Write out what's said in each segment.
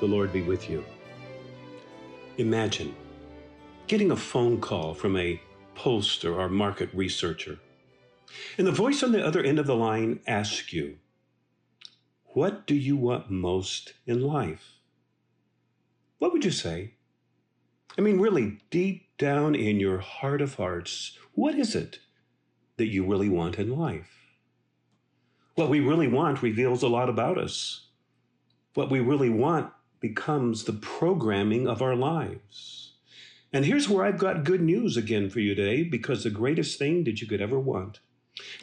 The Lord be with you. Imagine getting a phone call from a pollster or market researcher, and the voice on the other end of the line asks you, What do you want most in life? What would you say? I mean, really, deep down in your heart of hearts, what is it that you really want in life? What we really want reveals a lot about us. What we really want becomes the programming of our lives. And here's where I've got good news again for you today because the greatest thing that you could ever want,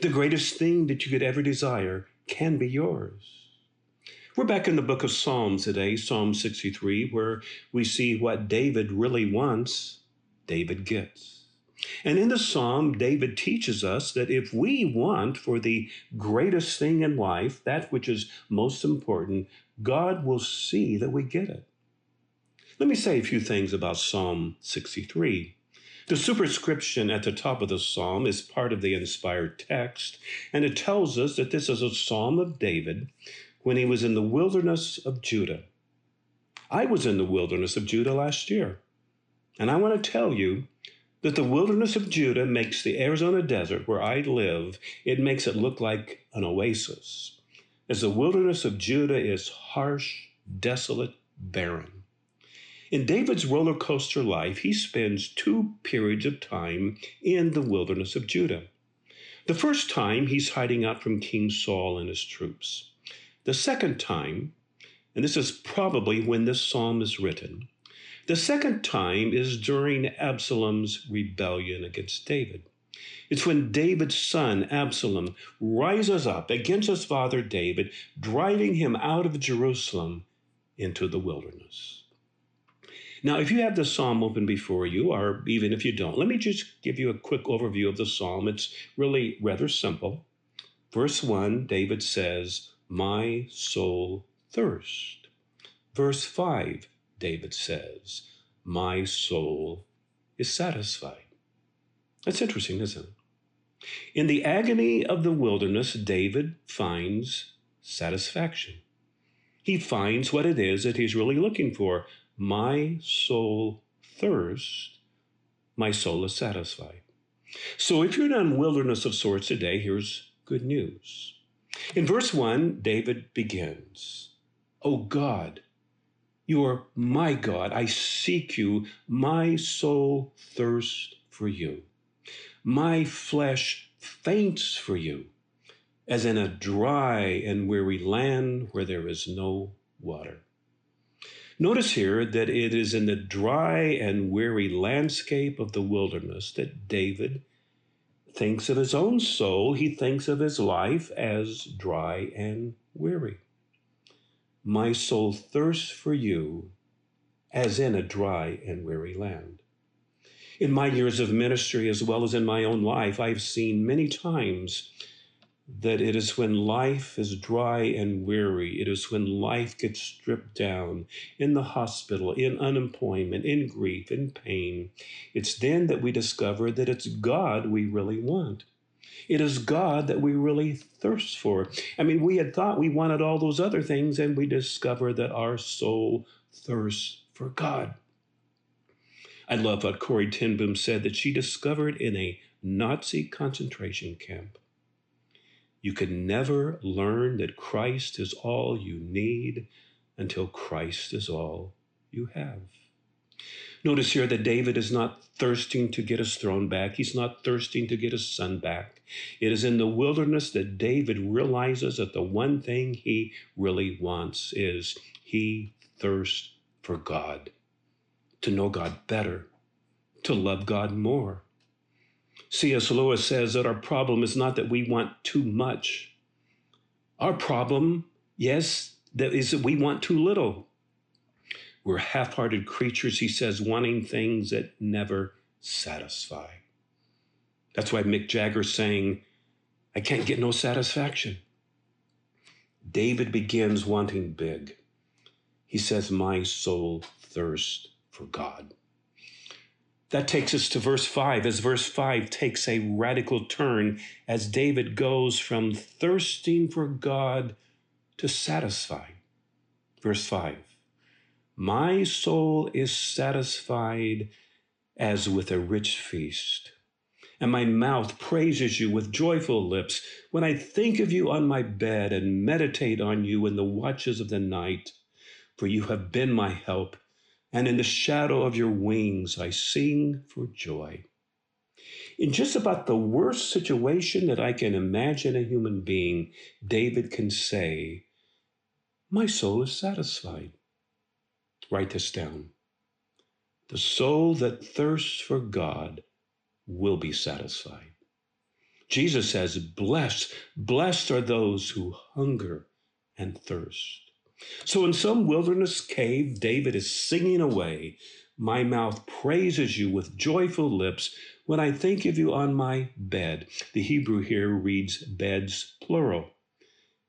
the greatest thing that you could ever desire, can be yours. We're back in the book of Psalms today, Psalm 63, where we see what David really wants, David gets. And in the psalm, David teaches us that if we want for the greatest thing in life, that which is most important, God will see that we get it. Let me say a few things about Psalm 63. The superscription at the top of the psalm is part of the inspired text, and it tells us that this is a psalm of David when he was in the wilderness of Judah. I was in the wilderness of Judah last year, and I want to tell you that the wilderness of Judah makes the Arizona desert where I live, it makes it look like an oasis. As the wilderness of Judah is harsh, desolate, barren. In David's roller coaster life, he spends two periods of time in the wilderness of Judah. The first time, he's hiding out from King Saul and his troops. The second time, and this is probably when this psalm is written, the second time is during Absalom's rebellion against David. It's when David's son, Absalom, rises up against his father David, driving him out of Jerusalem into the wilderness. Now, if you have the psalm open before you, or even if you don't, let me just give you a quick overview of the psalm. It's really rather simple. Verse 1, David says, My soul thirst. Verse 5, David says, My soul is satisfied. That's interesting, isn't it? In the agony of the wilderness, David finds satisfaction. He finds what it is that he's really looking for. My soul thirsts, my soul is satisfied. So if you're in a wilderness of sorts today, here's good news. In verse 1, David begins, O God, you are my God. I seek you. My soul thirsts for you. My flesh faints for you, as in a dry and weary land where there is no water. Notice here that it is in the dry and weary landscape of the wilderness that David thinks of his own soul. He thinks of his life as dry and weary. My soul thirsts for you as in a dry and weary land. In my years of ministry, as well as in my own life, I've seen many times that it is when life is dry and weary, it is when life gets stripped down in the hospital, in unemployment, in grief, in pain. It's then that we discover that it's God we really want. It is God that we really thirst for. I mean, we had thought we wanted all those other things, and we discover that our soul thirsts for God. I love what Corrie ten Boom said that she discovered in a Nazi concentration camp. You can never learn that Christ is all you need until Christ is all you have. Notice here that David is not thirsting to get his throne back. He's not thirsting to get his son back. It is in the wilderness that David realizes that the one thing he really wants is he thirsts for God, to know God better, to love God more. C.S. Lewis says that our problem is not that we want too much. Our problem, yes, that is that we want too little. We're half hearted creatures, he says, wanting things that never satisfy. That's why Mick Jagger's saying, I can't get no satisfaction. David begins wanting big. He says, My soul thirsts for God. That takes us to verse 5, as verse 5 takes a radical turn as David goes from thirsting for God to satisfying. Verse 5 My soul is satisfied as with a rich feast, and my mouth praises you with joyful lips when I think of you on my bed and meditate on you in the watches of the night. For you have been my help, and in the shadow of your wings I sing for joy. In just about the worst situation that I can imagine a human being, David can say, My soul is satisfied. Write this down. The soul that thirsts for God will be satisfied. Jesus says, Blessed, blessed are those who hunger and thirst. So in some wilderness cave, David is singing away, My mouth praises you with joyful lips when I think of you on my bed. The Hebrew here reads beds plural,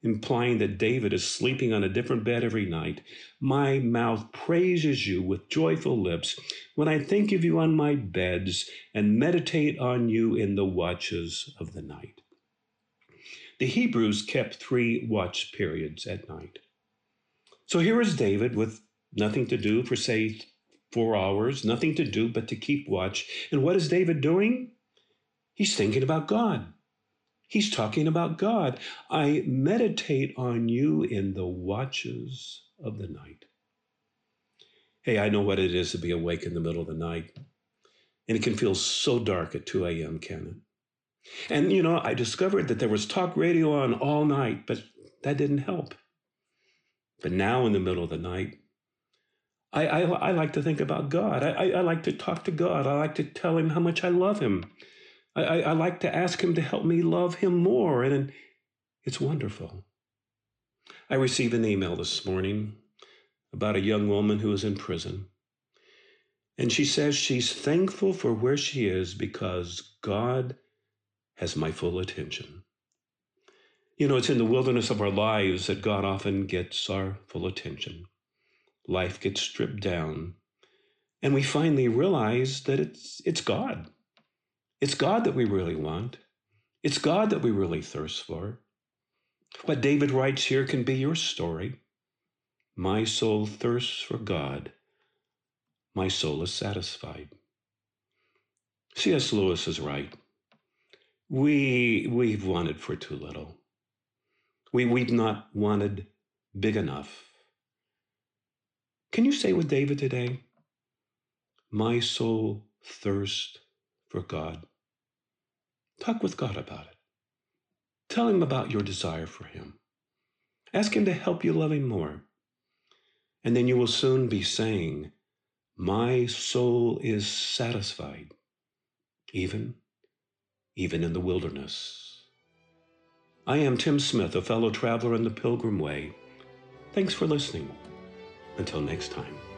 implying that David is sleeping on a different bed every night. My mouth praises you with joyful lips when I think of you on my beds and meditate on you in the watches of the night. The Hebrews kept three watch periods at night. So here is David with nothing to do for, say, four hours, nothing to do but to keep watch. And what is David doing? He's thinking about God. He's talking about God. I meditate on you in the watches of the night. Hey, I know what it is to be awake in the middle of the night. And it can feel so dark at 2 a.m., can it? And, you know, I discovered that there was talk radio on all night, but that didn't help. But now in the middle of the night, I, I, I like to think about God. I, I, like to talk to God. I like to tell him how much I love him. I, I, like to ask him to help me love him more. And it's wonderful. I received an email this morning about a young woman who is in prison. And she says she's thankful for where she is because God has my full attention. You know, it's in the wilderness of our lives that God often gets our full attention life gets stripped down, and we finally realize that it's, it's God. It's God that we really want. It's God that we really thirst for. What David writes here can be your story. My soul thirsts for God. My soul is satisfied. C.S. Lewis is right. We, we've wanted for too little. We, we've not wanted big enough. Can you say with David today, My soul thirsts for God? Talk with God about it. Tell him about your desire for him. Ask him to help you love him more. And then you will soon be saying, My soul is satisfied, even, even in the wilderness. I am Tim Smith, a fellow traveler in the Pilgrim Way. Thanks for listening. Until next time.